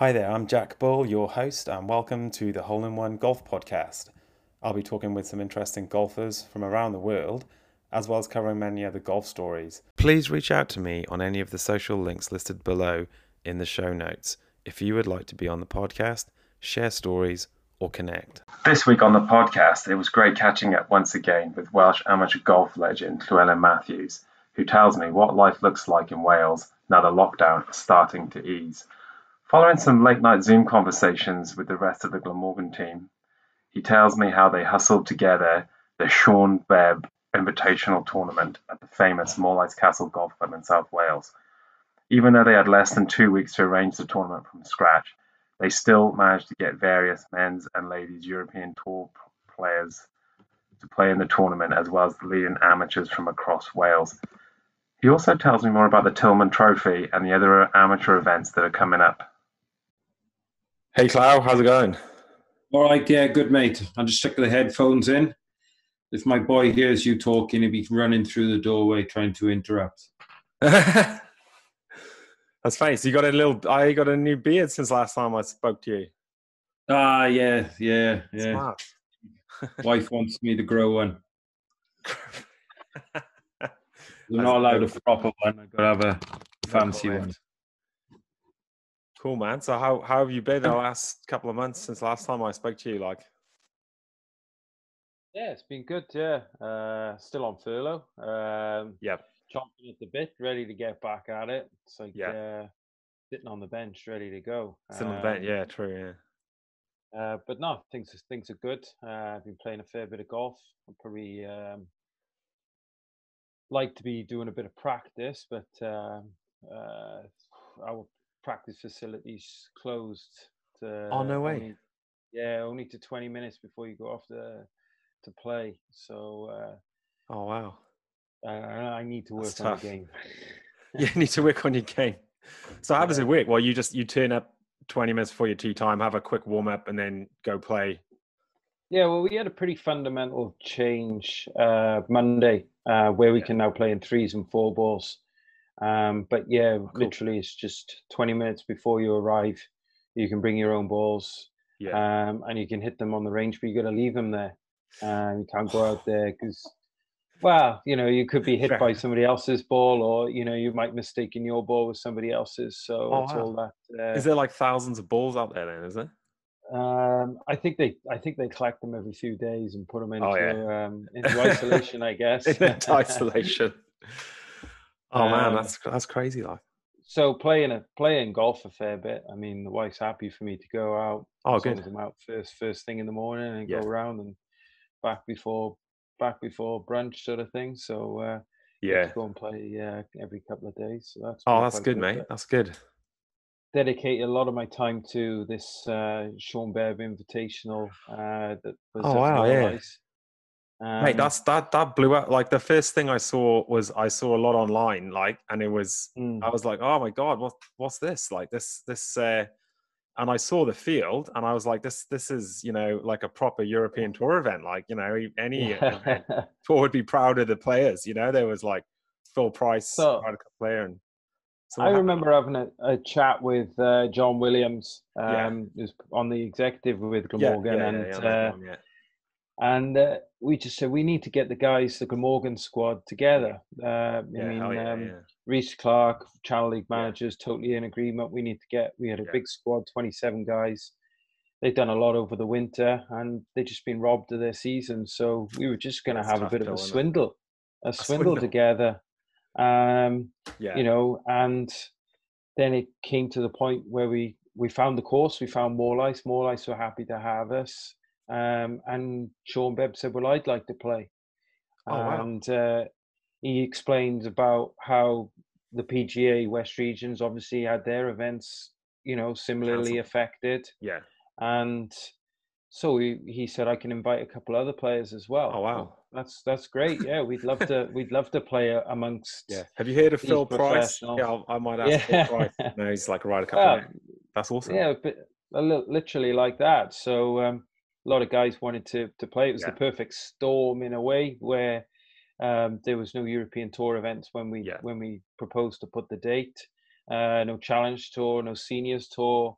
Hi there, I'm Jack Bull, your host, and welcome to the Hole in One Golf Podcast. I'll be talking with some interesting golfers from around the world, as well as covering many other golf stories. Please reach out to me on any of the social links listed below in the show notes if you would like to be on the podcast, share stories, or connect. This week on the podcast, it was great catching up once again with Welsh amateur golf legend Llewellyn Matthews, who tells me what life looks like in Wales now the lockdown is starting to ease. Following some late night Zoom conversations with the rest of the Glamorgan team, he tells me how they hustled together the Sean Bebb Invitational Tournament at the famous Morlais Castle Golf Club in South Wales. Even though they had less than two weeks to arrange the tournament from scratch, they still managed to get various men's and ladies European Tour players to play in the tournament, as well as the leading amateurs from across Wales. He also tells me more about the Tillman Trophy and the other amateur events that are coming up. Hey, Clow, how's it going? All right, yeah, good, mate. I'll just stick the headphones in. If my boy hears you talking, he'll be running through the doorway trying to interrupt. That's funny. So you got a little, I got a new beard since last time I spoke to you. Ah, yeah, yeah, yeah. Wife wants me to grow one. You're not allowed a proper one. I've got to have a fancy one. Cool, man. So how how have you been the last couple of months since last time I spoke to you? Like, yeah, it's been good. Yeah, uh, still on furlough. Um, yeah, chomping at the bit, ready to get back at it. It's like yeah. Uh, sitting on the bench, ready to go. Sitting um, on the bench, yeah, true, yeah. Uh, but no, things things are good. Uh, I've been playing a fair bit of golf. I'm probably um, like to be doing a bit of practice, but um, uh, our practice facilities closed. To oh no way! Only, yeah, only to twenty minutes before you go off to to play. So. Uh, oh wow! Uh, I need to work That's on tough. the game. you need to work on your game. So how does it work? Well, you just you turn up twenty minutes before your tee time, have a quick warm up, and then go play. Yeah, well, we had a pretty fundamental change uh, Monday, uh, where we yeah. can now play in threes and four balls. Um, but yeah, cool. literally, it's just 20 minutes before you arrive. You can bring your own balls, yeah. um, and you can hit them on the range, but you got to leave them there. And you can't go out there because, well, you know, you could be hit by somebody else's ball, or you know, you might mistake in your ball with somebody else's. So oh, it's wow. all that. Uh, is there like thousands of balls out there? Then is it? Um, I think they, I think they collect them every few days and put them into, oh, yeah. um, into isolation. I guess into isolation. Oh um, man, that's that's crazy, like. So playing a playing golf a fair bit. I mean, the wife's happy for me to go out. Oh, good. I'm out first first thing in the morning and yeah. go around and back before back before brunch sort of thing. So uh, yeah, go and play uh, every couple of days. So that's oh, that's good, mate. That's good. Dedicate a lot of my time to this uh, Sean Bebb Invitational. Uh, that was oh wow, yeah. Um, Mate, that's that that blew up. Like the first thing I saw was I saw a lot online, like, and it was mm. I was like, oh my god, what what's this? Like this this, uh, and I saw the field, and I was like, this this is you know like a proper European tour event. Like you know any tour would be proud of the players. You know there was like Phil price so, player and. So I remember having a, a chat with uh, John Williams, um, yeah. on the executive with Glamorgan, yeah, yeah, and uh, one, and uh, we just said we need to get the guys, the Glamorgan squad, together. Uh, yeah, I mean, yeah, um, yeah. Reese Clark, Channel League managers, totally in agreement. We need to get. We had a big squad, twenty-seven guys. They've done a lot over the winter, and they've just been robbed of their season. So we were just going to have a bit of a swindle, a, a swindle, swindle, together. Um, yeah. You know, and then it came to the point where we we found the course. We found Morlais. Morlais were happy to have us. Um, and Sean Bebb said, "Well, I'd like to play," oh, and uh, he explained about how the PGA West regions obviously had their events, you know, similarly Cancel. affected. Yeah, and so he, he said, "I can invite a couple other players as well." Oh wow, that's that's great. Yeah, we'd love to we'd love to play amongst. Yeah, have you heard of Phil Price? Yeah, I might ask yeah. Phil Price. No, he's like right a couple. Well, that's awesome. Yeah, but literally like that. So. Um, a lot of guys wanted to to play. It was yeah. the perfect storm in a way where um, there was no European Tour events when we yeah. when we proposed to put the date. Uh, no Challenge Tour, no Seniors Tour.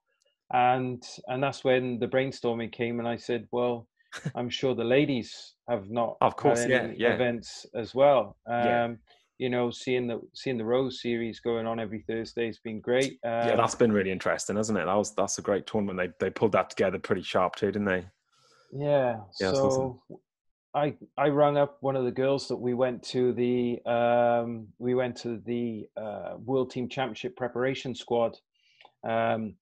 and and that's when the brainstorming came, and I said, well, I'm sure the ladies have not of course yeah, yeah. events as well. Um, yeah. You know, seeing the seeing the Rose series going on every Thursday has been great. Um, yeah, that's been really interesting, hasn't it? That was that's a great tournament. They they pulled that together pretty sharp too, didn't they? Yeah. yeah so. I I rang up one of the girls that we went to the um, we went to the uh, World Team Championship preparation squad. Um,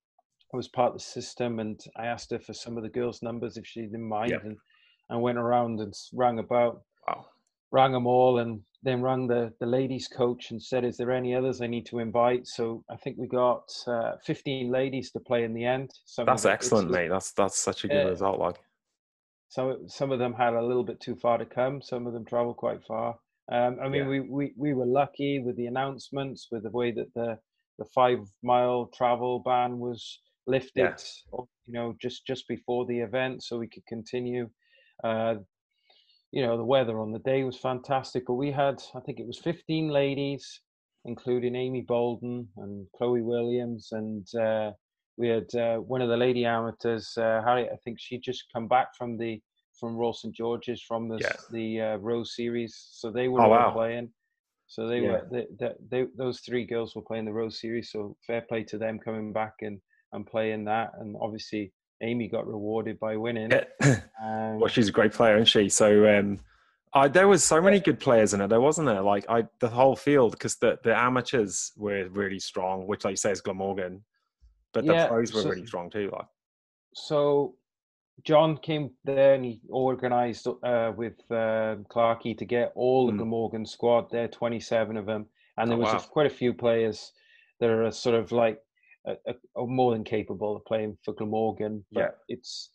I was part of the system, and I asked her for some of the girls' numbers if she didn't mind, and I went around and rang about, wow. rang them all, and then rang the the ladies' coach and said, "Is there any others I need to invite?" So I think we got uh, 15 ladies to play in the end. Some that's excellent, mate. That's that's such a good uh, result. Like some some of them had a little bit too far to come. Some of them traveled quite far. Um, I mean, yeah. we, we we were lucky with the announcements, with the way that the the five mile travel ban was lifted. Yes. You know, just just before the event, so we could continue. Uh, you know, the weather on the day was fantastic. But we had, I think it was 15 ladies, including Amy Boulden and Chloe Williams and uh, we had uh, one of the lady amateurs, uh, Harriet. I think she just come back from the from Royal St George's from the yeah. the uh, Rose series, so they were oh, wow. playing. So they yeah. were they, they, they, those three girls were playing the Rose series. So fair play to them coming back and and playing that. And obviously Amy got rewarded by winning. Yeah. Um, well, she's a great player, isn't she? So um, I, there was so many good players in it. There wasn't there? Like I, the whole field because the the amateurs were really strong, which like you say is Glamorgan but the yeah, pros were so, really strong too. Like. So John came there and he organised uh, with uh, Clarkey to get all mm. the Morgan squad there, 27 of them. And there oh, was wow. a, quite a few players that are sort of like a, a, more than capable of playing for Glamorgan. But yeah. it's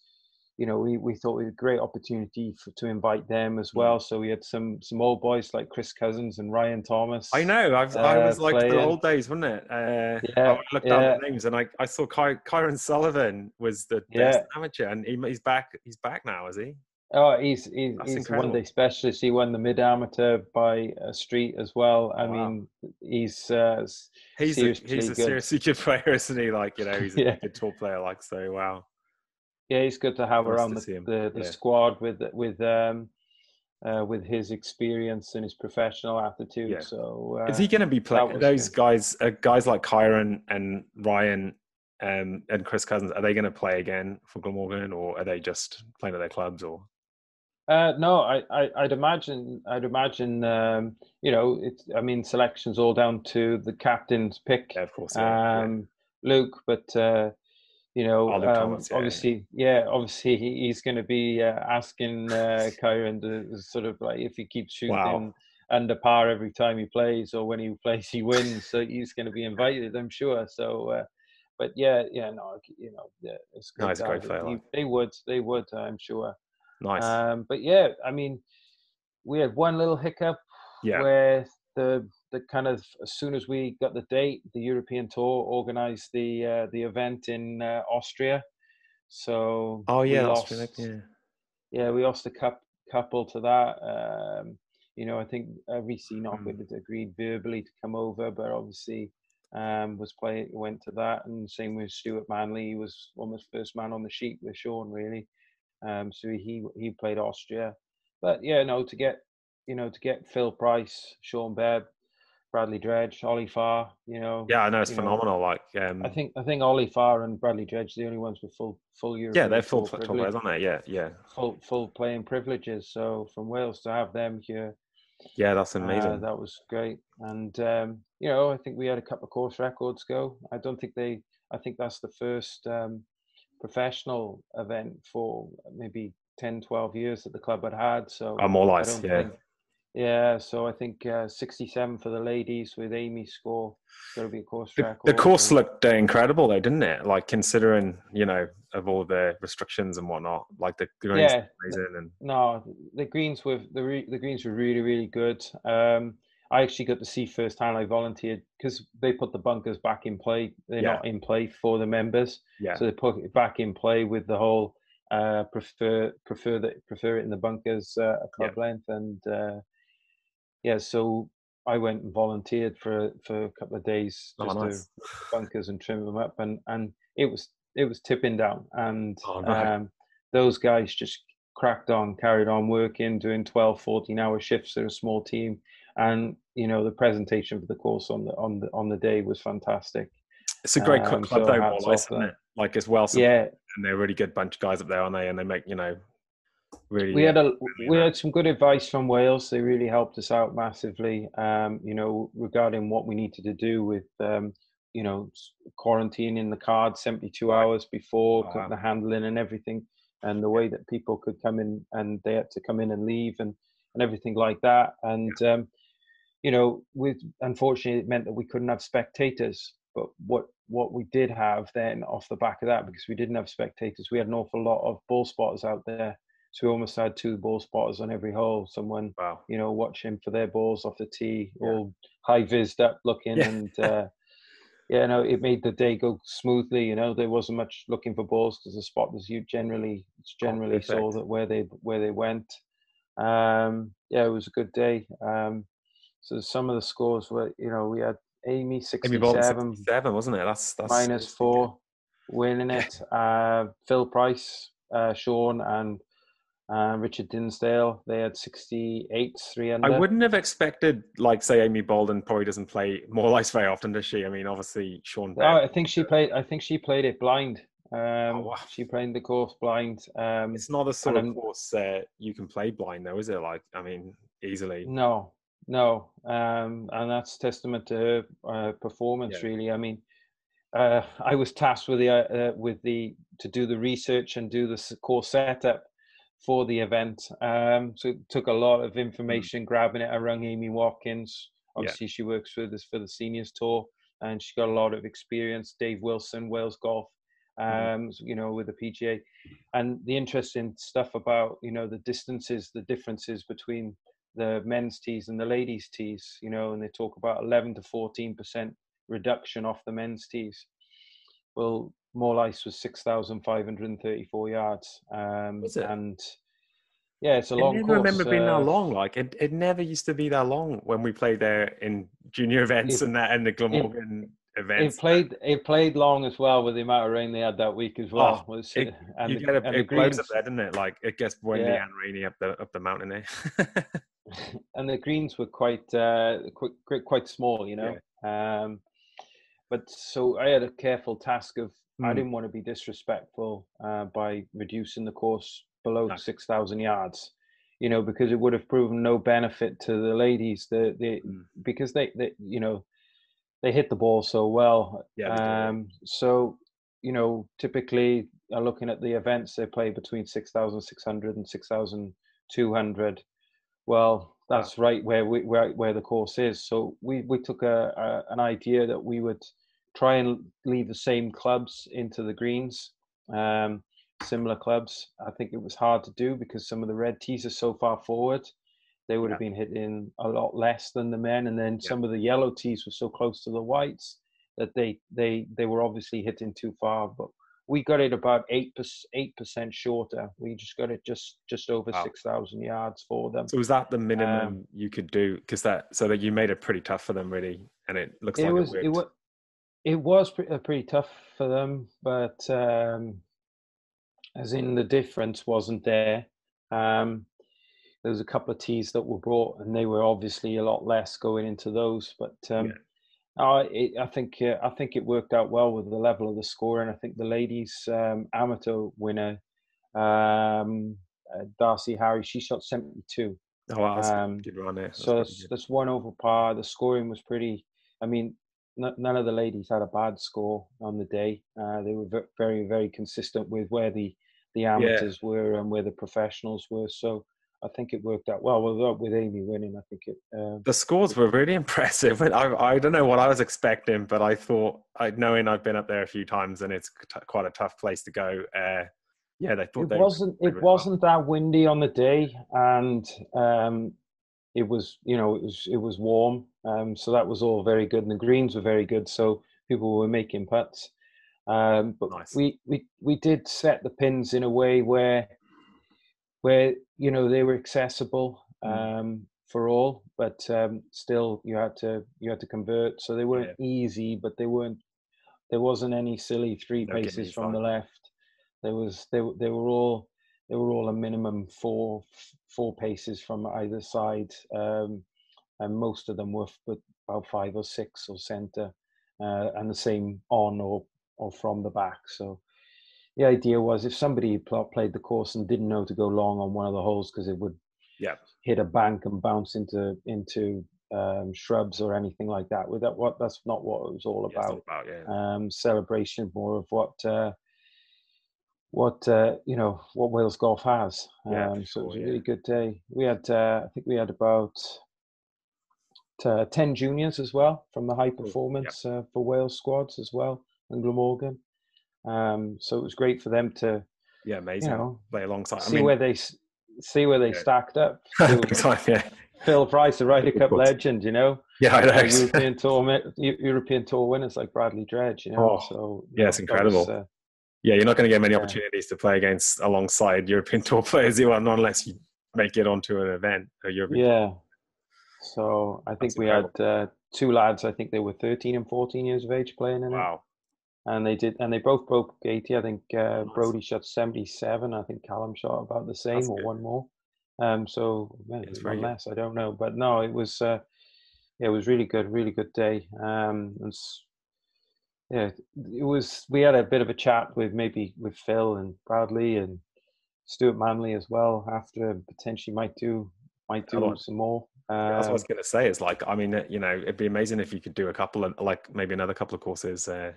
you know, we, we thought we had a great opportunity for, to invite them as mm. well. So we had some some old boys like Chris Cousins and Ryan Thomas. I know. I've, uh, I was like playing. the old days, wasn't it? Uh, yeah, I looked yeah. down the names and I, I saw Ky- Kyron Sullivan was the best yeah. amateur, and he, he's back. He's back now, is he? Oh, he's he's, he's one day specialist. He won the mid amateur by a street as well. I wow. mean, he's uh, he's a, he's a seriously good player, isn't he? Like you know, he's a yeah. good tour player. Like so, wow. Yeah, he's good to have nice around to the, the, the yeah. squad with with um uh, with his experience and his professional attitude. Yeah. So uh, is he going to be playing those good. guys? Uh, guys like Kyron and Ryan um, and Chris Cousins. Are they going to play again for Glamorgan, or are they just playing at their clubs? Or uh, no, I, I would imagine I'd imagine um, you know it's I mean selections all down to the captain's pick. Yeah, of course, yeah, um, Luke, but uh, you know, um, yeah, obviously, yeah. obviously he's going to be uh, asking uh, Kyron to sort of like if he keeps shooting wow. under par every time he plays, or when he plays he wins, so he's going to be invited, I'm sure. So, uh, but yeah, yeah, no, you know, yeah, it's good. Nice, great they, they would, they would, I'm sure. Nice. Um, but yeah, I mean, we had one little hiccup yeah. where the the kind of as soon as we got the date, the European Tour organized the uh, the event in uh, Austria. So oh yeah, lost, yeah, yeah, we lost a cup, couple to that. Um, you know, I think VC Knockwood mm. had agreed verbally to come over, but obviously um, was playing went to that, and same with Stuart Manley. He was almost first man on the sheet with Sean, really. Um, so he he played Austria, but yeah, no, to get you know to get Phil Price, Sean Bebb, Bradley Dredge, Ollie Farr. You know. Yeah, I know it's phenomenal. Know, like, um, I think I think Ollie Farr and Bradley Dredge the only ones with full full European Yeah, they're full, full players, aren't they? Yeah, yeah. Full full playing privileges. So from Wales to have them here. Yeah, that's amazing. Uh, that was great, and um, you know, I think we had a couple of course records go. I don't think they. I think that's the first um, professional event for maybe 10, 12 years that the club had had. So I'm all eyes. Yeah. Think, yeah, so I think uh, 67 for the ladies with Amy's score. Got to be a course track. The, the course looked uh, incredible, though, didn't it? Like considering you know of all the restrictions and whatnot. Like the greens yeah, amazing and no, the greens were the re, the greens were really really good. Um, I actually got to see first firsthand. I volunteered because they put the bunkers back in play. They're yeah. not in play for the members, yeah. so they put it back in play with the whole uh, prefer prefer that prefer it in the bunkers uh, club yeah. length and. Uh, yeah, so I went and volunteered for for a couple of days oh, just nice. to bunkers and trim them up, and and it was it was tipping down, and oh, um, those guys just cracked on, carried on working, doing 12, 14 hour shifts. They're a small team, and you know the presentation for the course on the on the on the day was fantastic. It's a great um, club so though, more isn't it? Like as well, yeah, and they're a really good bunch of guys up there, aren't they? And they make you know really. We had a we had some good advice from Wales. They really helped us out massively. Um, you know, regarding what we needed to do with um, you know quarantining the card 72 hours before wow. the handling and everything and the way that people could come in and they had to come in and leave and and everything like that and um, you know with unfortunately it meant that we couldn't have spectators but what what we did have then off the back of that because we didn't have spectators we had an awful lot of ball spotters out there so we almost had two ball spotters on every hole someone wow. you know watching for their balls off the tee yeah. all high vised up looking yeah. and uh, yeah, no, it made the day go smoothly. You know, there wasn't much looking for balls because the spot was you generally generally oh, saw that where they where they went. Um, yeah, it was a good day. Um, so some of the scores were, you know, we had Amy sixty-seven, seven, wasn't it? That's that's minus four, winning it. Uh, Phil Price, uh, Sean, and uh, Richard Dinsdale, they had 68, 300. I wouldn't have expected, like, say, Amy Boulden probably doesn't play more ice very often, does she? I mean, obviously, Sean. Oh, I think she played. I think she played it blind. Um, oh, wow. She played the course blind. Um, it's not a sort of course uh, you can play blind, though, is it? Like, I mean, easily. No, no, um, and that's testament to her uh, performance. Yeah. Really, I mean, uh, I was tasked with the uh, with the to do the research and do the course setup for the event. Um, so it took a lot of mm. information, mm. grabbing it. I rang Amy Watkins. Obviously, yeah. she works with us for the seniors tour, and she got a lot of experience. Dave Wilson, Wales Golf, mm. um, mm. you know, with the PGA, and the interesting stuff about you know the distances, the differences between the men's tees and the ladies' tees. You know, and they talk about 11 to 14 percent reduction off the men's tees. Well, Morlais was 6,534 yards. Um, and yeah, it's a long I course. remember being that uh, long. Like it, it never used to be that long when we played there in junior events it, and that and the Glamorgan it, events. It played it played long as well with the amount of rain they had that week as well. Oh, it, and you the, get a, and it blows up there, doesn't it? Like it gets windy yeah. and rainy up the up the mountain there. and the greens were quite uh, quite quite small, you know. Yeah. Um, but so I had a careful task of Mm. I hmm. didn't want to be disrespectful uh, by reducing the course below no. 6,000 yards, you know, because it would have proven no benefit to the ladies. The, the, mm. Because they, they, you know, they hit the ball so well. Yeah, um, so, you know, typically uh, looking at the events, they play between 6,600 and 6,200. Well, that's wow. right where we where, where the course is. So we we took a, a an idea that we would try and leave the same clubs into the greens, um, similar clubs. I think it was hard to do because some of the red tees are so far forward. They would yeah. have been hitting a lot less than the men, and then yeah. some of the yellow tees were so close to the whites that they they they were obviously hitting too far. But we got it about eight eight percent shorter. We just got it just just over wow. six thousand yards for them. So was that the minimum um, you could do? Because that so that you made it pretty tough for them, really, and it looks it like was, it, it, it was pretty, uh, pretty tough for them, but um, as in the difference wasn't there. Um, there was a couple of tees that were brought, and they were obviously a lot less going into those. But um, yeah. it, I think uh, I think it worked out well with the level of the score, and I think the ladies um, amateur winner, um, uh, Darcy Harry, she shot seventy two. Oh, wow, that's um, good run there. so that's, that's one over par. The scoring was pretty. I mean, none of the ladies had a bad score on the day. Uh, they were very, very consistent with where the the amateurs yeah. were and where the professionals were. So I think it worked out well. With, with Amy winning, I think it. Uh, the scores were really impressive. I, I don't know what I was expecting, but I thought, I, knowing I've been up there a few times and it's t- quite a tough place to go. Uh, yeah, they thought it wasn't. It wasn't well. that windy on the day, and um, it was you know it was it was warm um, so that was all very good and the greens were very good so people were making putts um, but nice. we, we we did set the pins in a way where where you know they were accessible mm. um, for all but um, still you had to you had to convert so they weren't yeah. easy but they weren't there wasn't any silly three paces from the left. There was they they were all they were all a minimum four four paces from either side, um, and most of them were about five or six or centre, uh, and the same on or or from the back. So the idea was if somebody played the course and didn't know to go long on one of the holes because it would yeah. hit a bank and bounce into into um, shrubs or anything like that. With that, what that's not what it was all about. Yeah, about yeah. um, celebration, more of what uh, what uh, you know what Wales golf has. Yeah, um, so it was a really good day. We had uh, I think we had about uh, ten juniors as well from the high performance uh, for Wales squads as well and Glamorgan. Um, so it was great for them to yeah amazing you know, play alongside. See I mean, where they see where they yeah. stacked up. time, yeah. Phil Price, the Ryder Cup legend, you know. Yeah, I know. European tour, European tour winners like Bradley Dredge, you know. Oh, so yeah, it's incredible. Was, uh, yeah, you're not going to get many yeah. opportunities to play against alongside European tour players, you are, not unless you make it onto an event. European yeah. So I think That's we incredible. had uh, two lads. I think they were 13 and 14 years of age playing in wow. it and they did, and they both broke 80. I think uh, Brody shot 77. I think Callum shot about the same That's or good. one more. Um, so man, one less. I don't know, but no, it was. Uh, it was really good, really good day. Um, and yeah, it was. We had a bit of a chat with maybe with Phil and Bradley and Stuart Manley as well. After potentially might do might do some more. Uh, That's what I was going to say. Is like, I mean, you know, it'd be amazing if you could do a couple of like maybe another couple of courses. Uh,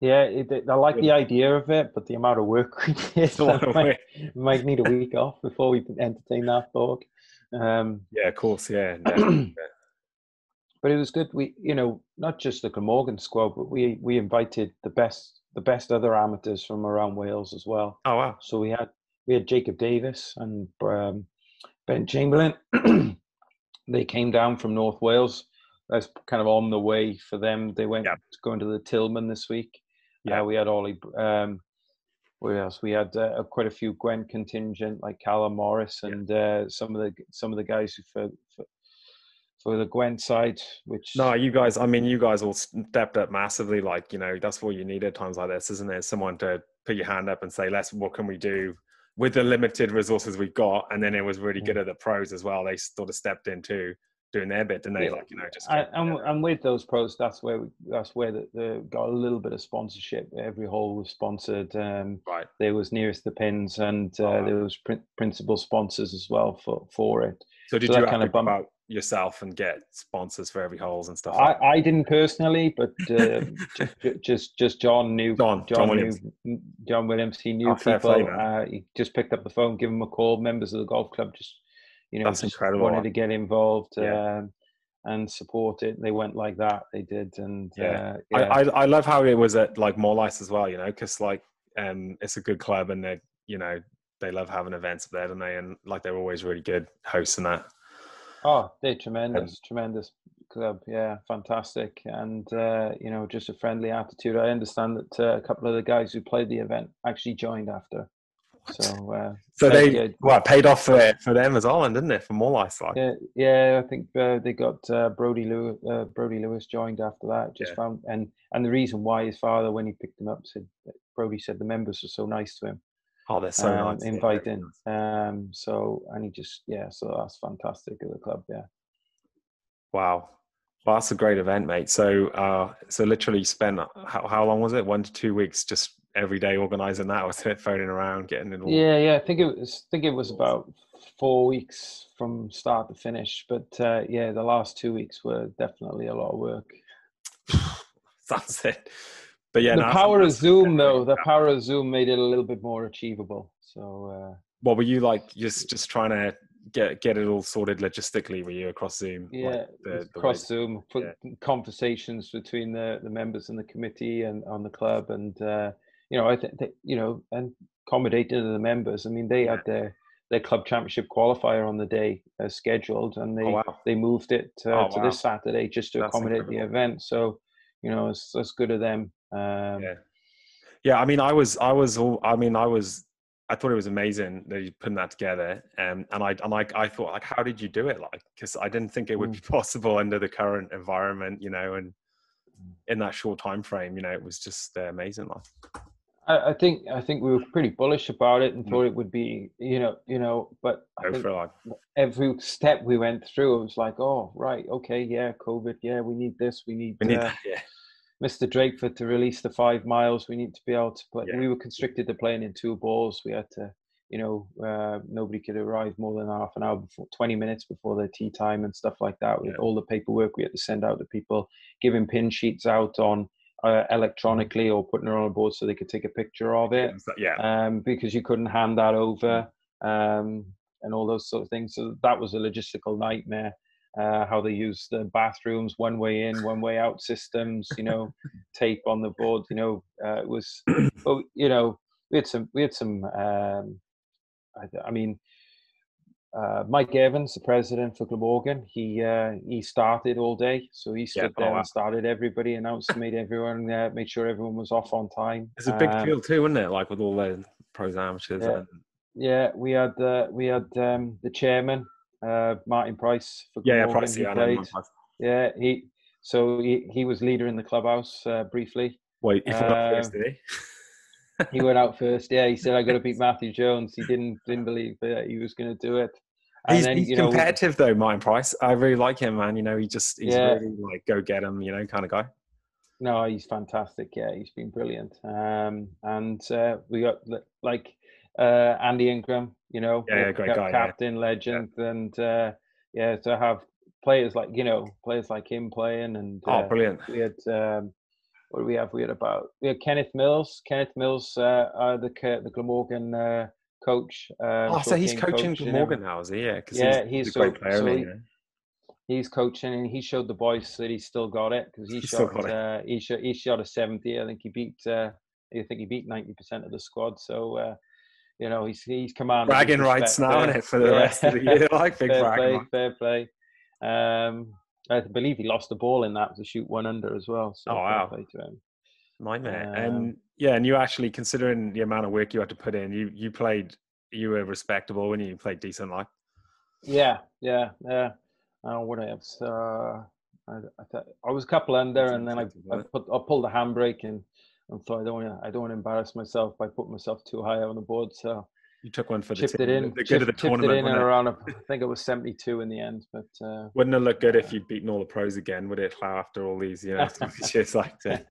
yeah, it, I like the idea of it, but the amount of work we did, might, might need a week off before we entertain that thought. Um, yeah, of course, yeah. but it was good. We, you know, not just the Glamorgan squad, but we we invited the best the best other amateurs from around Wales as well. Oh wow! So we had we had Jacob Davis and um, Ben Chamberlain. they came down from North Wales. That's kind of on the way for them. They went going to the Tillman this week. Yeah, uh, we had Ollie. Um, what else? We had uh, quite a few Gwent contingent, like Callum Morris and yeah. uh, some of the some of the guys who for, for for the Gwent side. Which no, you guys. I mean, you guys all stepped up massively. Like you know, that's what you need at times like this, isn't there? Someone to put your hand up and say, "Let's. What can we do?" With the limited resources we got, and then it was really good at the pros as well. They sort of stepped in too doing their bit, didn't they? Yeah. Like you know, just and, and, with those pros, that's where we, that's where the, the, got a little bit of sponsorship. Every hole was sponsored. Um, right. There was nearest the pins, and uh, oh, there was pr- principal sponsors as well for for it. So did so you kind of bump out yourself and get sponsors for every holes and stuff? I, like I didn't personally, but uh, just, just just John knew John John, John Williams. Knew, John Williams. He knew oh, people. Uh, he just picked up the phone, give him a call. Members of the golf club just you know, That's incredible. wanted to get involved yeah. um, and support it. They went like that. They did, and yeah, uh, yeah. I, I, I love how it was at like Morlais as well. You know, because like um, it's a good club, and they you know they love having events there, don't they? And like they're always really good hosting that. Oh, they're tremendous, um, tremendous club. Yeah, fantastic, and uh, you know, just a friendly attitude. I understand that uh, a couple of the guys who played the event actually joined after. So, uh, so they good. what paid off for for them as well, didn't it? For Morlais, like yeah, yeah. I think uh, they got uh, Brody Lewis. Uh, Brody Lewis joined after that. Just yeah. found and and the reason why his father, when he picked him up, said Brody said the members were so nice to him. Oh, they're so um, nice. Inviting. Um. So and he just yeah. So that's fantastic at the club. Yeah. Wow. Well, that's a great event, mate. So, uh, so literally spent how, how long was it? One to two weeks just every day organizing that was it phoning around getting it all yeah yeah i think it was i think it was about four weeks from start to finish but uh, yeah the last two weeks were definitely a lot of work that's it but yeah the no, power of zoom though the power of zoom made it a little bit more achievable so uh, what were you like just just trying to get get it all sorted logistically were you across zoom yeah like the, the across way, zoom put yeah. conversations between the the members and the committee and on the club and uh, you know, I think you know, and accommodating the members. I mean, they had their their club championship qualifier on the day uh, scheduled, and they oh, wow. they moved it uh, oh, to wow. this Saturday just to That's accommodate incredible. the event. So, you know, it's, it's good of them. Um, yeah, yeah. I mean, I was, I was, all, I mean, I was. I thought it was amazing that you putting that together, um, and I and like I thought like, how did you do it? Like, because I didn't think it would be mm. possible under the current environment, you know, and in that short time frame. You know, it was just uh, amazing. Like. I, I think I think we were pretty bullish about it and mm. thought it would be, you know, you know. But I think like... every step we went through, it was like, oh, right, okay, yeah, COVID, yeah, we need this, we need, we need uh, that, yeah. Mr. Drakeford to release the five miles. We need to be able to play. Yeah. We were constricted to playing in two balls. We had to, you know, uh, nobody could arrive more than half an hour before, 20 minutes before their tee time and stuff like that. With yeah. all the paperwork we had to send out to people, giving pin sheets out on uh, electronically or putting it on a board so they could take a picture of it. Yeah. Um, because you couldn't hand that over um, and all those sort of things. So that was a logistical nightmare. Uh, how they use the bathrooms, one way in, one way out systems, you know, tape on the board, you know, uh, it was, but you know, we had some, we had some, um, I, I mean, uh, Mike Evans, the president for Glamorgan, he uh, he started all day, so he stood yeah, there oh, and started everybody, announced, made everyone, uh, made sure everyone was off on time. It's a big um, field too, isn't it? Like with all the pros amateurs. Yeah, and... yeah we had uh, we had um, the chairman, uh, Martin Price for yeah, yeah, Price, yeah, played. yeah, he so he, he was leader in the clubhouse uh, briefly. Wait, he forgot first, did he? he went out first. Yeah, he said, "I got to beat Matthew Jones." He didn't didn't believe that he was going to do it. And he's, then, he's competitive know, though, Martin Price. I really like him, man. You know, he just he's yeah. really like go get him, you know, kind of guy. No, he's fantastic. Yeah, he's been brilliant. Um, and uh, we got like uh, Andy Ingram, you know, yeah, great guy, captain, yeah. legend, yeah. and uh, yeah, to have players like you know players like him playing and oh, uh, brilliant. We had um, what do we have? We had about we had Kenneth Mills. Kenneth Mills, uh, uh the the Glamorgan uh, coach. Uh, oh, so he's coaching coach Glamorgan now, is he? Yeah, yeah, he's, he's a great player. So he, he's coaching, and he showed the boys that he still got it because he shot uh, he shot he shot a seventy. I think he beat uh, I think he beat ninety percent of the squad. So. Uh, you know, he's he's commanding bragging rights now on it for the yeah. rest of the year. like big fair play, fair play. Um, I believe he lost the ball in that to shoot one under as well. So oh wow! Nightmare. Um, and yeah, and you actually considering the amount of work you had to put in, you you played you were respectable when you played decent like. Yeah, yeah, yeah. Uh, what I have, uh, I, I, th- I was a couple under, and then I, I put I pulled the handbrake and and thought I don't want to I don't want to embarrass myself by putting myself too high on the board. So you took one for the chipped it in, the good of the tournament. It in and around, I think it was seventy two in the end. But uh, wouldn't it look good if you'd beaten all the pros again? Would it after all these you know just like that?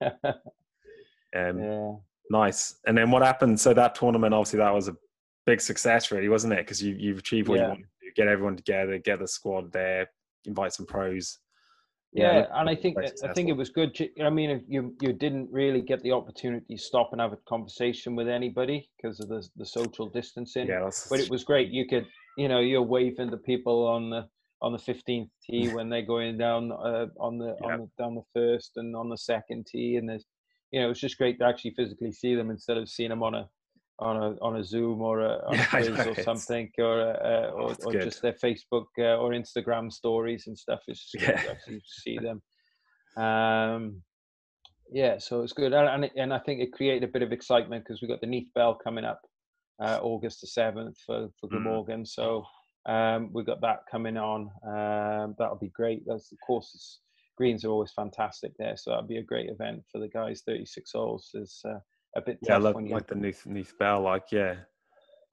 Um, yeah. Nice. And then what happened? So that tournament, obviously, that was a big success, really, wasn't it? Because you you've achieved what yeah. you wanted to get everyone together, get the squad there, invite some pros. Yeah, yeah and I think I think it was good. I mean, you you didn't really get the opportunity to stop and have a conversation with anybody because of the the social distancing. Yeah, but it was great. You could, you know, you're waving to people on the on the 15th tee when they're going down uh, on the yeah. on the down the first and on the second tee, and there's you know, it's just great to actually physically see them instead of seeing them on a on a on a Zoom or a, on a or something, or a, or, oh, or just their Facebook uh, or Instagram stories and stuff. It's just yeah. to actually see them. Um, yeah, so it's good, and and, and I think it created a bit of excitement because we got the Neath Bell coming up uh, August the seventh for for Glamorgan. Mm. So um, we got that coming on. Um, that'll be great. That's of course greens are always fantastic there, so that'd be a great event for the guys. Thirty-six holes is uh, a bit yeah, tough. Yeah, like, you... like the Neath Neath Bell, like yeah.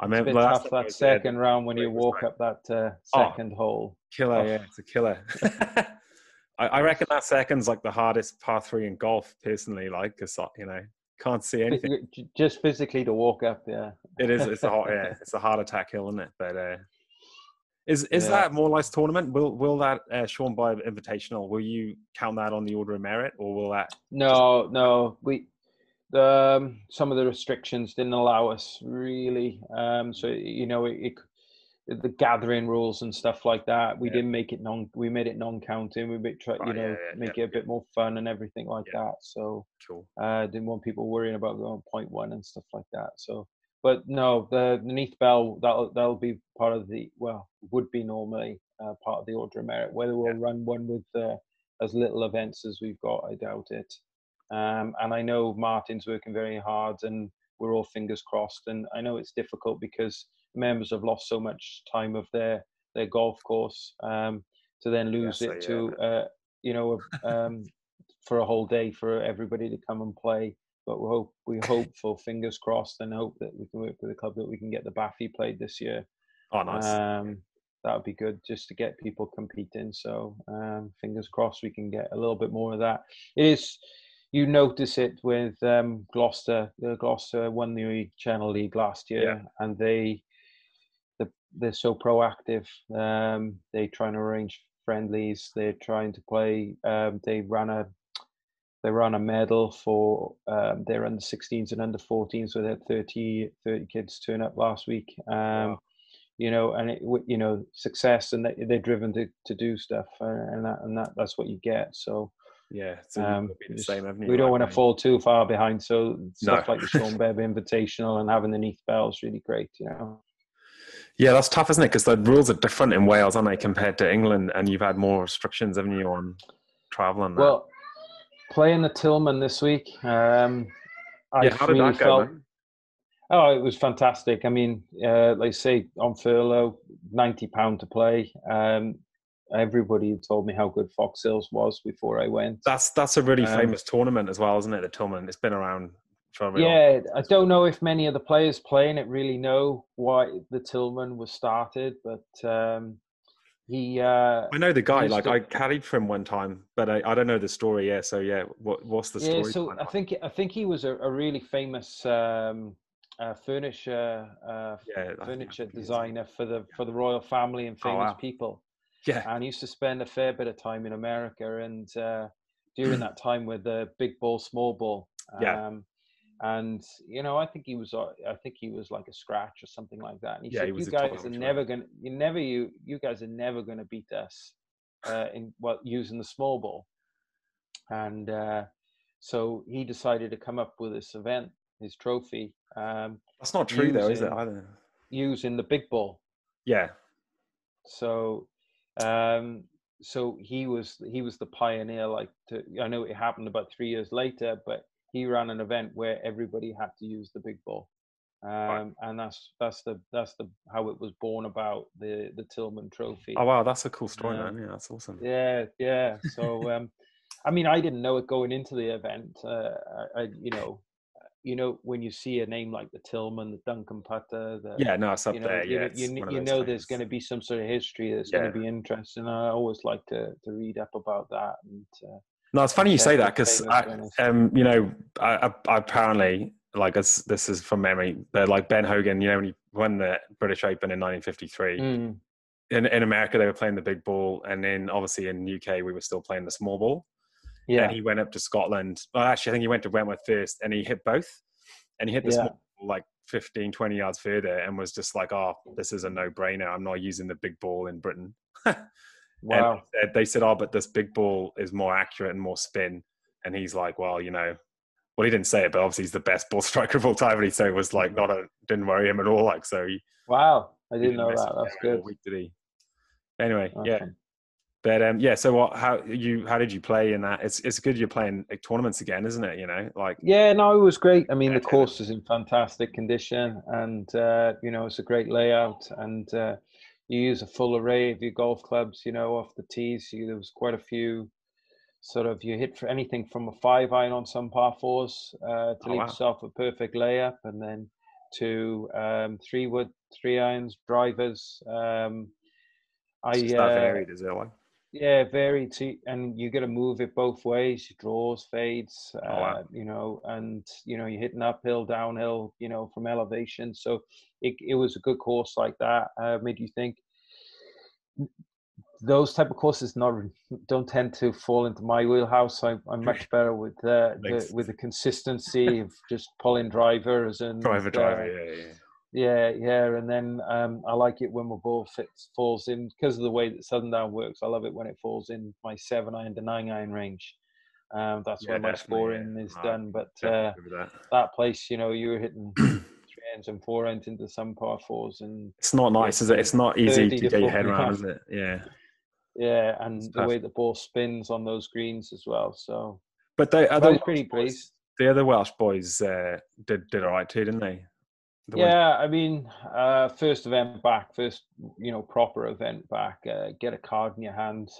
I mean, it's tough that second round when you walk up that uh, oh, second oh, hole. Killer, oh. yeah, it's a killer. I, I, reckon that second's like the hardest par three in golf, personally. Like, cause you know, can't see anything. Just physically to walk up, yeah. It is. It's a hard, yeah. It's a heart attack hill, isn't it? But uh, is is yeah. that Morlais tournament? Will will that uh, Sean Bebb Invitational? Will you count that on the order of merit, or will that? No, no. We um, some of the restrictions didn't allow us really. Um, so you know, it, it, the gathering rules and stuff like that. We yeah. didn't make it non. We made it non-counting. We made try, you know, yeah, make it a bit more fun and everything like that. So cool. uh, didn't want people worrying about going point one and stuff like that. So but no, the, the Neath Bell that'll that'll be part of the well would be normally uh, part of the order of merit. Whether we'll yeah. run one with uh, as little events as we've got, I doubt it. Um, and I know Martin's working very hard, and we're all fingers crossed. And I know it's difficult because members have lost so much time of their their golf course um, to then lose yes, it to uh, you know um, for a whole day for everybody to come and play. But we hope we hope for fingers crossed and hope that we can work with the club that we can get the Baffy played this year. Oh, nice. Um, that would be good just to get people competing. So um, fingers crossed we can get a little bit more of that. It is you notice it with um, Gloucester. Uh, Gloucester won the Channel League last year, yeah. and they they're so proactive. Um, they're trying to arrange friendlies. They're trying to play. Um, they ran a they ran a medal for um, their under 16s and under 14s. So they had 30, 30 kids turn up last week. Um, wow. You know, and it, you know, success, and they, they're driven to, to do stuff, uh, and that and that that's what you get. So yeah, so um, the same, we don't want to fall too far behind. So stuff no. like the Sean Bebb Invitational and having the Neath Bells really great. You know. Yeah, that's tough, isn't it? Because the rules are different in Wales, aren't they, compared to England? And you've had more restrictions, haven't you, on traveling? Well, playing the Tillman this week. Um, I yeah, how did really that go? Felt, oh, it was fantastic. I mean, uh, they say on furlough, ninety pound to play. Um, everybody told me how good Fox Hills was before I went. That's that's a really um, famous tournament as well, isn't it? The Tillman. It's been around For yeah, I don't know if many of the players playing it really know why the Tillman was started, but um, he. Uh, I know the guy. Like to, I carried for him one time, but I, I don't know the story. Yeah, so yeah, what what's the story? Yeah, so I think I think he was a, a really famous um, uh, furniture uh, yeah, furniture designer for the for the royal family and famous oh, wow. people. Yeah, and he used to spend a fair bit of time in America, and uh, during that time with the big ball, small ball. Yeah. Um, and you know i think he was uh, i think he was like a scratch or something like that. And he yeah, said he you guys are never gonna you never you you guys are never gonna beat us uh in well, using the small ball. And uh so he decided to come up with this event his trophy um that's not true using, though is it either? using the big ball. Yeah. So um so he was he was the pioneer like to i know it happened about three years later but he ran an event where everybody had to use the big ball. Um, right. and that's that's the that's the how it was born about the the Tillman Trophy. Oh wow, that's a cool story, um, man. Yeah, that's awesome. Yeah, yeah. So, um, I mean, I didn't know it going into the event. Uh, I, I, you know, you know, when you see a name like the Tillman, the Duncan Putter, the yeah, no, it's up you know, there. Yeah, you, you, you know, things. there's going to be some sort of history that's yeah. going to be interesting. I always like to to read up about that and. Uh, no, it's funny you say that because um, you know, I, I, apparently like as this is from memory, they're like Ben Hogan. You know, when he won the British Open in 1953. Mm. In, in America, they were playing the big ball, and then obviously in UK, we were still playing the small ball. Yeah. And he went up to Scotland. Well, actually, I think he went to Wentworth first, and he hit both. And he hit the yeah. small ball like 15, 20 yards further, and was just like, "Oh, this is a no-brainer. I'm not using the big ball in Britain." Wow. And they said, "Oh, but this big ball is more accurate and more spin." And he's like, "Well, you know." Well, he didn't say it, but obviously he's the best ball striker of all time, and he said it was like not a didn't worry him at all. Like so, he. Wow, I didn't, didn't know that. That's good. Week did he? Anyway, okay. yeah. But um, yeah, so what? How you? How did you play in that? It's it's good you're playing like, tournaments again, isn't it? You know, like yeah, no, it was great. I mean, yeah, the course is in fantastic condition, and uh, you know, it's a great layout, and uh, you use a full array of your golf clubs, you know, off the tees. You, there was quite a few sort of you hit for anything from a five iron on some par fours uh, to oh, leave wow. yourself a perfect layup, and then to um, three wood, three irons, drivers. Um, I uh, varied, is? Yeah, very. And you got to move it both ways. Draws, fades. Uh, oh, wow. You know, and you know you're hitting uphill, downhill. You know, from elevation. So it it was a good course like that. Uh, made you think. Those type of courses not don't tend to fall into my wheelhouse. I, I'm much better with uh, the with the consistency of just pulling drivers and driver driver. Uh, yeah, yeah yeah, yeah, and then um, I like it when my ball fits falls in because of the way that Southern Down works. I love it when it falls in my seven iron to nine iron range. Um, that's yeah, where my scoring yeah. is done. But uh, that. that. place, you know, you were hitting three ends and four ends into some par fours, and it's not nice, is it? It's not easy to, to get your head around, is it? Yeah. Yeah, and it's the tough. way the ball spins on those greens as well. So, but they are pretty pleased. The other Welsh boys uh, did did all right too, didn't they? Yeah, I mean, uh, first event back, first you know proper event back. Uh, get a card in your hand.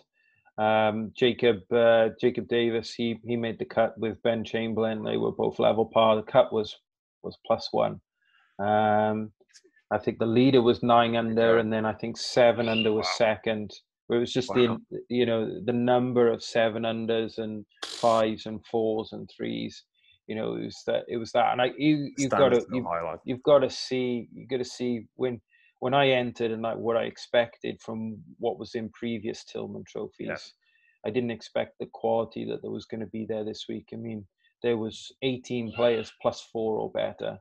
Um, Jacob uh, Jacob Davis, he he made the cut with Ben Chamberlain. They were both level par. The cut was was plus one. Um, I think the leader was nine under, and then I think seven under was second. It was just wow. the you know the number of seven unders and fives and fours and threes. You know, it was that it was that, and I you you've got to you've, you've got to see you've got to see when when I entered and like what I expected from what was in previous Tillman trophies, yeah. I didn't expect the quality that there was going to be there this week. I mean, there was 18 players plus four or better.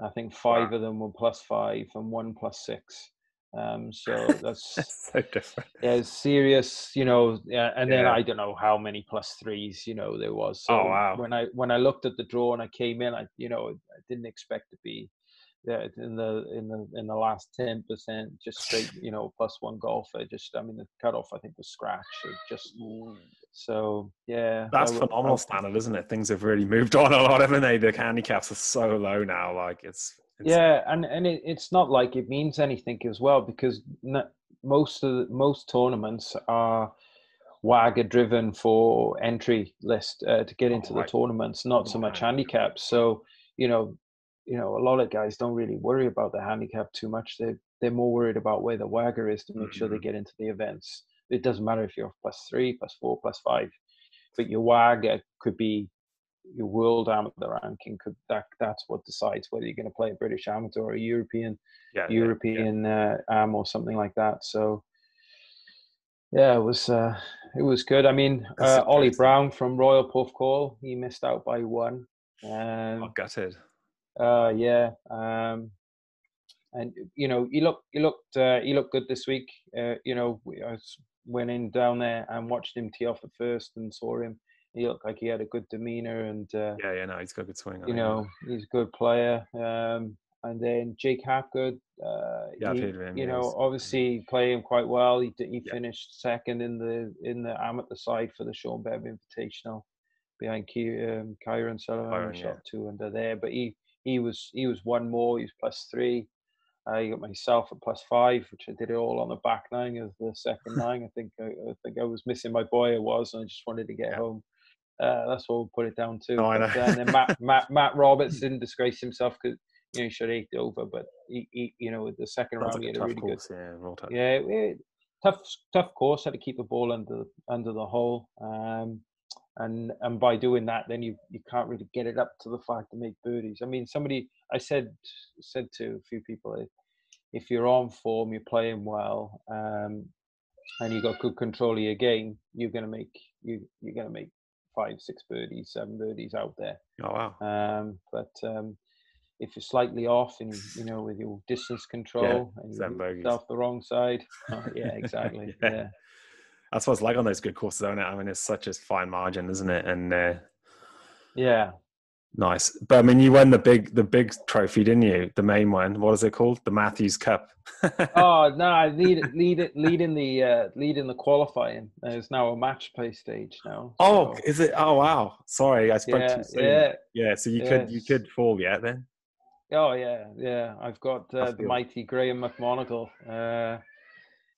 I think five wow. of them were plus five and one plus six. Um, so that's, that's so different. Yeah, serious, you know. Yeah, and then yeah. I don't know how many plus threes, you know, there was. So oh wow! When I when I looked at the draw and I came in, I you know I didn't expect to be yeah, in the in the in the last ten percent, just straight, you know, plus one golfer. Just, I mean, the cutoff I think was scratch. just so yeah. That's I, phenomenal I, standard, isn't it? Things have really moved on a lot, haven't they? The handicaps are so low now. Like it's, it's yeah, and and it, it's not like it means anything as well because most of the, most tournaments are WAGR driven for entry list uh, to get into oh, right. the tournaments, not so much handicaps. So you know you know, a lot of guys don't really worry about the handicap too much. They they're more worried about where the WAGR is to make mm-hmm. sure they mm-hmm. get into the events. It doesn't matter if you're plus three, plus four, plus five, but your WAGR could be your world amateur ranking. Could that that's what decides whether you're going to play a British amateur or a European yeah, European yeah, yeah. Uh, am or something like that. So yeah, it was uh, it was good. I mean, uh, Ollie Brown from Royal Porthcawl, he missed out by one. Um, oh, gutted. Uh, yeah. Um, and you know, he looked, he looked, uh, he looked good this week. Uh, you know, I went in down there and watched him tee off at first and saw him. He looked like he had a good demeanor and uh, yeah, yeah, no, he's got a good swing. You know, he's a good player. Um, and then Jake Hapgood, uh, yeah, he, him, you know, obviously playing quite well. He he yeah. finished second in the in the amateur side for the Sean Bebb Invitational behind Ky- um, Kyron Sullivan. Byron, shot yeah. two under there, but he he was he was one more. He was plus three. I got myself at plus five, which I did it all on the back nine of the second nine. I think I, I, think I was missing my boy. I was, and I just wanted to get yeah. home. Uh, that's what we'll put it down to. Oh, but, uh, and then Matt, Matt Matt Roberts didn't disgrace himself because you know he should have eight over, but he, he you know the second that's round he had a really course, good. Yeah, yeah, it, tough tough course. Had to keep the ball under under the hole. Um, and and by doing that then you you can't really get it up to the flag to make birdies i mean somebody i said said to a few people if you're on form you're playing well um, and you got good control of your game you're going to make you you're going to make five six birdies seven birdies out there oh wow um, but um, if you're slightly off and you know with your distance control yeah, and you're off the wrong side oh, yeah exactly yeah. yeah that's what it's like on those good courses, isn't it? I mean, it's such a fine margin, isn't it? And uh, yeah, nice. But I mean, you won the big the big trophy, didn't you? The main one. What is it called? The Matthews Cup. oh no! I lead lead lead in the uh, lead in the qualifying. There's now a match play stage now. Oh, is it? Oh wow! Sorry, I spoke yeah, too soon. Yeah, yeah. So you could you could fall yet then. Oh yeah, yeah. I've got uh, the mighty Graham McMonagle uh,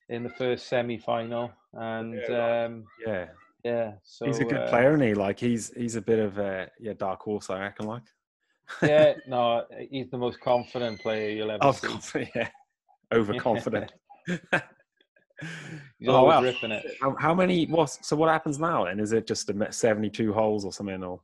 in the first semi final and yeah, um, yeah, yeah. So he's a good uh, player, and he like he's he's a bit of a yeah dark horse, I reckon. Like, yeah, no, he's the most confident player you'll ever of see. Course, yeah, overconfident. he's oh, wow. ripping it. How, how many? What? So what happens now? And is it just a seventy-two holes or something? Or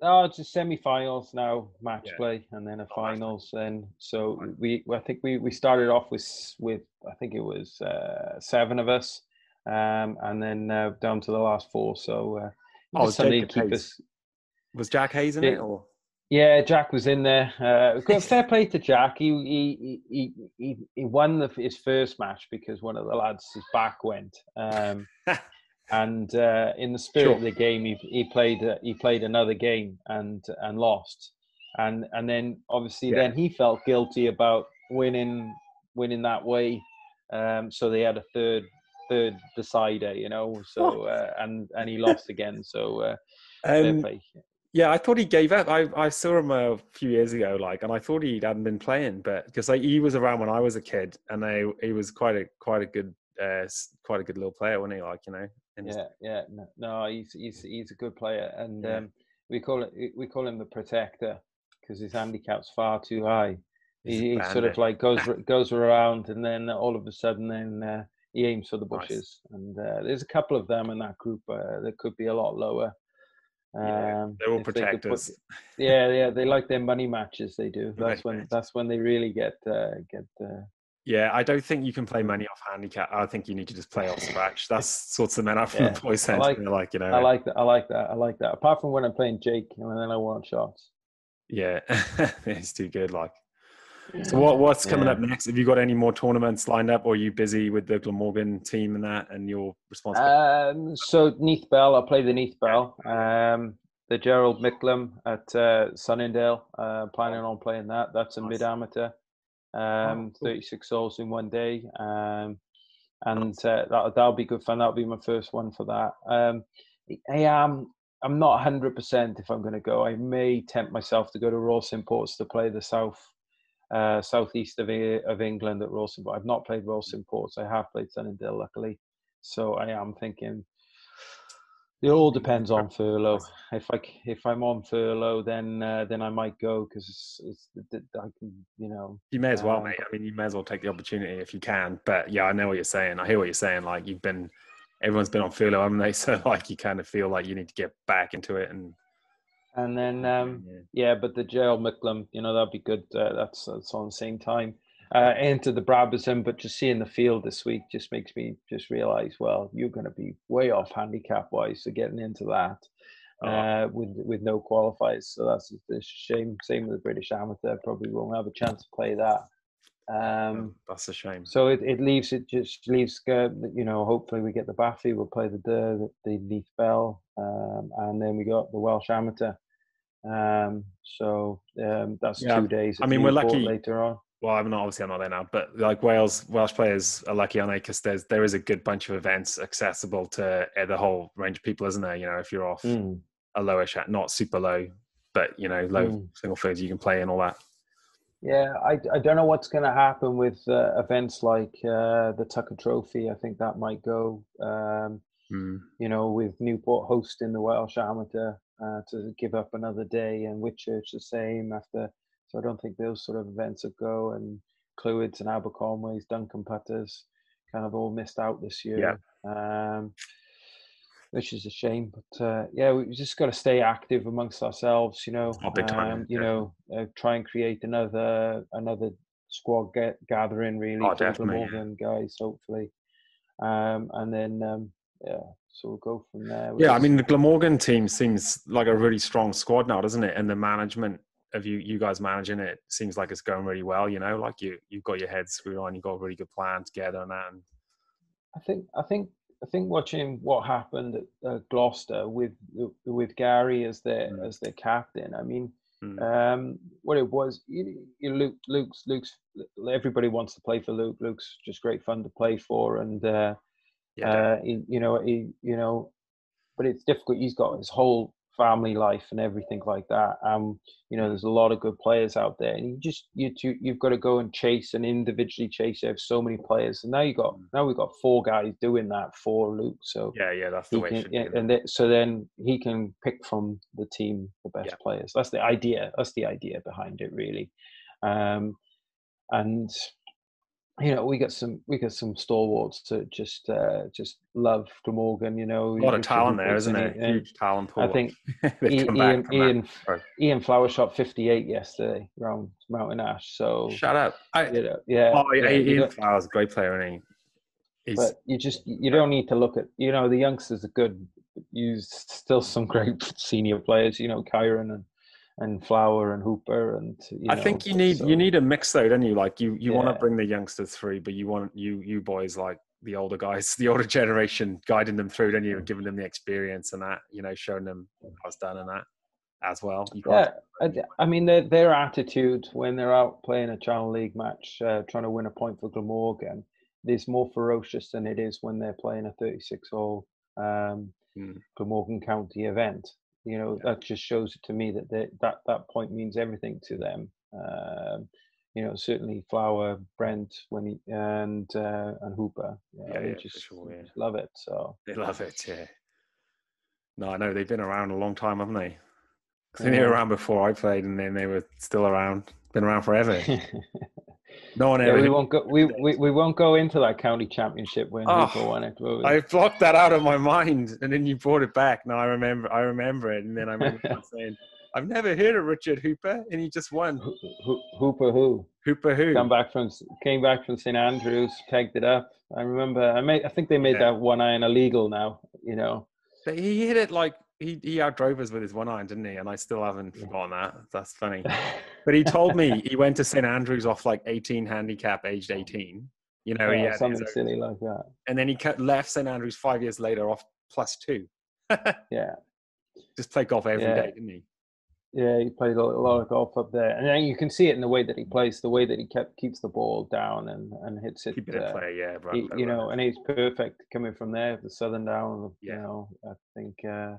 Oh, it's just semi-finals now, match yeah. play, and then a oh, finals. And so we, I think we we started off with with I think it was uh, seven of us, um, and then uh, down to the last four. So uh, oh, something keep us. Was Jack Hayes in it, it or? Yeah, Jack was in there. Uh, fair play to Jack. He he he he, he won the, his first match because one of the lads his back went. Um, and uh, in the spirit sure. of the game, he he played uh, he played another game and and lost, and and then obviously yeah. then he felt guilty about winning winning that way. Um, so they had a third third decider, you know. So uh, and and he lost again. So uh, um, yeah, I thought he gave up. I, I saw him a few years ago, like, and I thought he hadn't been playing, but because like, he was around when I was a kid, and they, he was quite a quite a good uh, quite a good little player, wasn't he? Like you know, yeah, yeah. No, no, he's he's he's a good player, and yeah. um, we call it we call him the protector because his handicap's far too high. He, he sort of like goes goes around, and then all of a sudden, then uh, he aims for the bushes. Nice. And uh, there's a couple of them in that group uh, that could be a lot lower. Yeah, um, they're all protectors. They put, yeah, yeah, they like their money matches. They do. That's when that's when they really get uh, get. Uh, yeah, I don't think you can play money off handicap. I think you need to just play off scratch. That's sorts of men out from yeah, the boys' centre. Like, like, you know. I like that. I like that. I like that. Apart from when I'm playing Jake and then I want shots. Yeah, it's too good. Like, so what what's coming yeah. up next? Have you got any more tournaments lined up, or are you busy with the Glamorgan team and that, and your responsibility? Um, so Neath Bell, I play the Neath Bell. Um, the Gerald Micklem at uh, Sunningdale. Uh, planning on playing that. That's a nice. mid amateur. Oh, um, oh, cool. 36 holes in one day. Um, and uh, that, that'll be good fun. That'll be my first one for that. Um, I am. I'm not 100% if I'm going to go. I may tempt myself to go to Royal Cinque Ports to play the south, uh, southeast of of England at Rawson. But I've not played Royal Cinque Ports. I have played Sunningdale, luckily. So I am thinking it all depends on furlough. If I if I'm on furlough, then uh, then I might go because it's, it's I can you know. You may as well, um, mate. I mean, you may as well take the opportunity if you can. But yeah, I know what you're saying. I hear what you're saying. Like you've been, everyone's been on furlough, haven't they? So like you kind of feel like you need to get back into it and. And then um, yeah. yeah. but the Gerald Micklem, you know, that'd be good. Uh, that's that's on the same time uh, into the Brabazon, but just seeing the field this week just makes me just realize, well, you're going to be way off handicap wise for getting into that oh. uh, with with no qualifiers. So that's a shame. Same with the British Amateur, probably won't have a chance to play that. Um, that's a shame. So it, it leaves it just leaves uh, you know hopefully we get the Baffy, we'll play the the, the Neath Bell, um, and then we got the Welsh Amateur. Um, so um, that's yeah. two days. I mean, we're lucky later on well, I'm not obviously I'm not there now, but like Wales, Welsh players are lucky on it because there's there is a good bunch of events accessible to uh, the whole range of people, isn't there? You know, if you're off mm. a lower chat, not super low, but you know, low mm. single fields you can play and all that. Yeah, I, I don't know what's going to happen with uh, events like uh, the Tucker Trophy. I think that might go. Um, mm. You know, with Newport hosting the Welsh Amateur uh, to give up another day, and Whitchurch the same after so I don't think those sort of events will go. And Clwyds and Aberconways, Duncan Putters, kind of all missed out this year. Yeah. Um, which is a shame. But uh, yeah, we've just got to stay active amongst ourselves. You know, um, you yeah. know, uh, try and create another another squad get, gathering really oh, for the Morgan yeah. guys, hopefully. Um, and then um, yeah, so we'll go from there. Yeah, I mean the Glamorgan team seems like a really strong squad now, doesn't it? And the management of you you guys managing it seems like it's going really well. You know, like you you've got your head screwed on, you've got a really good plan together, and that. And... I think I think I think watching what happened at uh, Gloucester with with Gary as their mm. as their captain. I mean, mm. um, what it was, you, you, Luke Luke's Luke's everybody wants to play for Luke. Luke's just great fun to play for, and uh, yeah. uh, he, you know he you know, but it's difficult. He's got his whole family life and everything like that. Um, you know, there's a lot of good players out there, and you just you two, you've got to go and chase and individually chase. You have so many players, and now you got mm. now we've got four guys doing that for Luke. So yeah, yeah, that's the way. Can, yeah, and th- so then he can pick from the team the best yeah. players. That's the idea. That's the idea behind it, really. Um, and you know, we got some we got some stalwarts to just uh, just love Glamorgan. You know, a lot of talent there, isn't it? Huge talent pool. I think Ian Ian, Ian Flower shot fifty eight yesterday around Mountain Ash. So shut up. I, you know, yeah. Oh, yeah, Ian Flower's a great player, isn't he? He's, but you just you don't need to look at you know the youngsters are good. You still some great senior players. You know, Kyron and and Flower and Hooper and I know, think you need so. you need a mix though, don't you? Like you you yeah. want to bring the youngsters through, but you want you you boys like the older guys, the older generation, guiding them through, don't you? Giving them the experience and that, you know, showing them how it's done and that as well. yeah, I, I, mean their their attitude when they're out playing a Channel League match, uh, trying to win a point for Glamorgan, is more ferocious than it is when they're playing a 36 hole um, mm. Glamorgan County event you know that just shows it to me that they, that that point means everything to them um, you know, certainly Flower, Brent, when he and uh, and Hooper. Yeah, Yeah, they yeah, just, sure, yeah. just love it. So They love it, yeah. No, I know they've been around a long time, haven't they? I they were around before I played, and then they were still around. Been around forever. No one yeah, ever. we won't go. We, we we won't go into that county championship when Oh, ah, Hooper won it. I blocked that out of my mind, and then you brought it back. Now I remember. I remember it, and then I remember saying, "I've never heard of Richard Hooper, and he just won." Ho- Ho- Hooper who Hooper who? come back from came back from St Andrews, pegged it up. I remember. I made. I think they made Yeah. that one iron illegal now. You know. But he hit it like he he outdrove us with his one iron, didn't he? And I still haven't forgotten that. That's funny. But he told me he went to St Andrews off like 18 handicap, aged 18. You know, he Yeah, had something silly like that. and then he cut, left St Andrews five years later off plus two. Yeah. Just play golf every day, Yeah. didn't he? Yeah, he played a lot, of golf up there, and then you can see it in the way that he plays, the way that he kept keeps the ball down and and hits it. Keep it a uh, player, yeah. Run, he- you know, and he's perfect coming from there, the Southerndown. Yeah. You know, I think. Uh,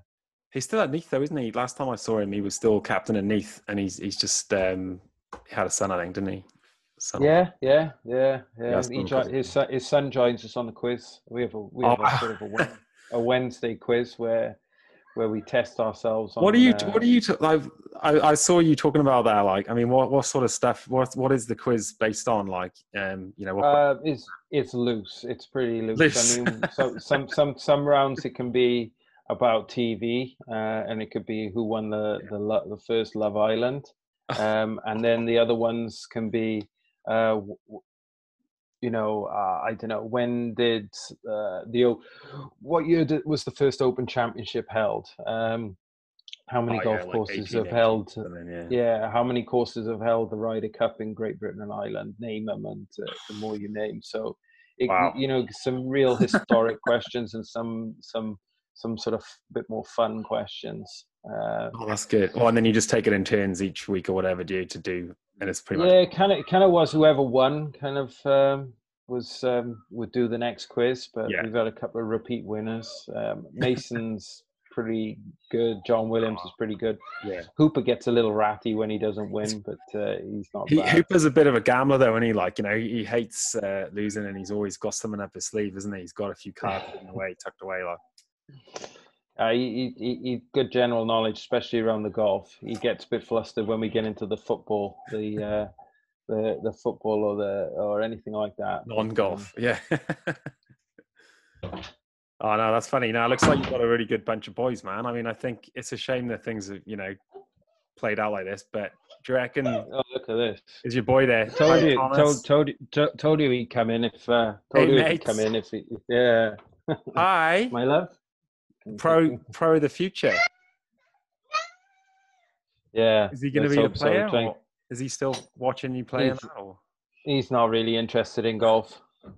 He's still at Neath though, isn't he? Last time I saw him, he was still captain at Neath, and he's he's just um, he had a son, I think, didn't he? Son. yeah, yeah, yeah, yeah. he jo- his son, his son joins us on the quiz. We have a we Oh, have a sort of a, a Wednesday quiz where where we test ourselves. On, What are you? uh, What are you? T- like, I, I saw you talking about that. Like, I mean, what what sort of stuff? What what is the quiz based on? Like, um, you know, what, Uh, it's it's loose. It's pretty loose. Loose. I mean, so, some some some rounds it can be about TV, uh, and it could be who won the the the first Love Island, um, and then the other ones can be, uh, you know, uh, I don't know when did uh, the what year did, was the first Open Championship held? Um, how many Oh, golf yeah, like courses 18, have 18, held? yeah. yeah, how many courses have held the Ryder Cup in Great Britain and Ireland? Name them, and uh, the more you name. So, it, Wow. you know, some real historic questions and some some some sort of bit more fun questions. Uh, Oh, that's good. Well, and then you just take it in turns each week or whatever, do you, to do, and it's pretty much yeah, kind of kind of was whoever won kind of um, was um, would do the next quiz, but Yeah. we've got a couple of repeat winners. Um, Mason's pretty good. John Williams is pretty good. Yeah. Hooper gets a little ratty when he doesn't win, but uh, he's not He, bad. Hooper's a bit of a gambler, though, and he like you know he, he hates uh, losing, and he's always got something up his sleeve, isn't he? He's got a few cards in the way, tucked away, like. Uh, he, he, he, good general knowledge, especially around the golf. He gets a bit flustered when we get into the football, the uh, the the football or the or anything like that. But, um, non-golf. Yeah. oh no, that's funny. Now it looks like you've got a really good bunch of boys, man. I mean, I think it's a shame that things have you know played out like this. But do you reckon Oh, look at this! is your boy there? Told you, told, told, you- told you he'd come in if. Uh, Hey, told you he'd come in if. He, yeah, Hi, my love. Pro pro the future. Yeah. Is he going to be a hope so. player, is he still watching you play? He's- He's not really interested in golf.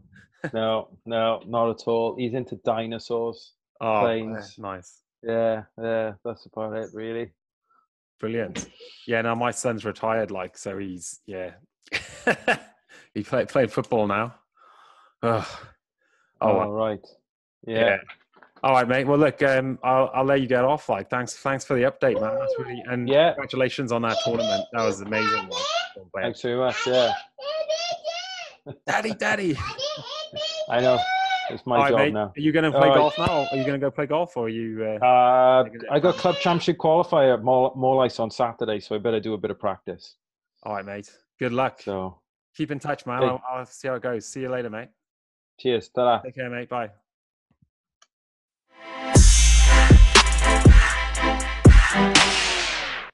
No, no, not at all. He's into dinosaurs. Oh, Planes. nice, Yeah, yeah, that's about it, really. brilliant. Yeah, now my son's retired, like so he's yeah. he played played football now. Ugh. Oh. All right. yeah. Yeah. All right, mate. Well, look, um, I'll I'll let you get off. Like, thanks, thanks for the update, man. That's really and Yeah. congratulations on that tournament. That was amazing. Thanks very much. Yeah, daddy, daddy. I know. It's my right, job mate. now. Are you going to play All right. golf now? Are you going to go play golf, or are you? Uh, Uh, I got club championship qualifier at Morlais on Saturday, so I better do a bit of practice. all right, mate. Good luck. So, Keep in touch, man. Hey. I'll, I'll see how it goes. See you later, mate. cheers. Ta-da. Take care, mate. Bye.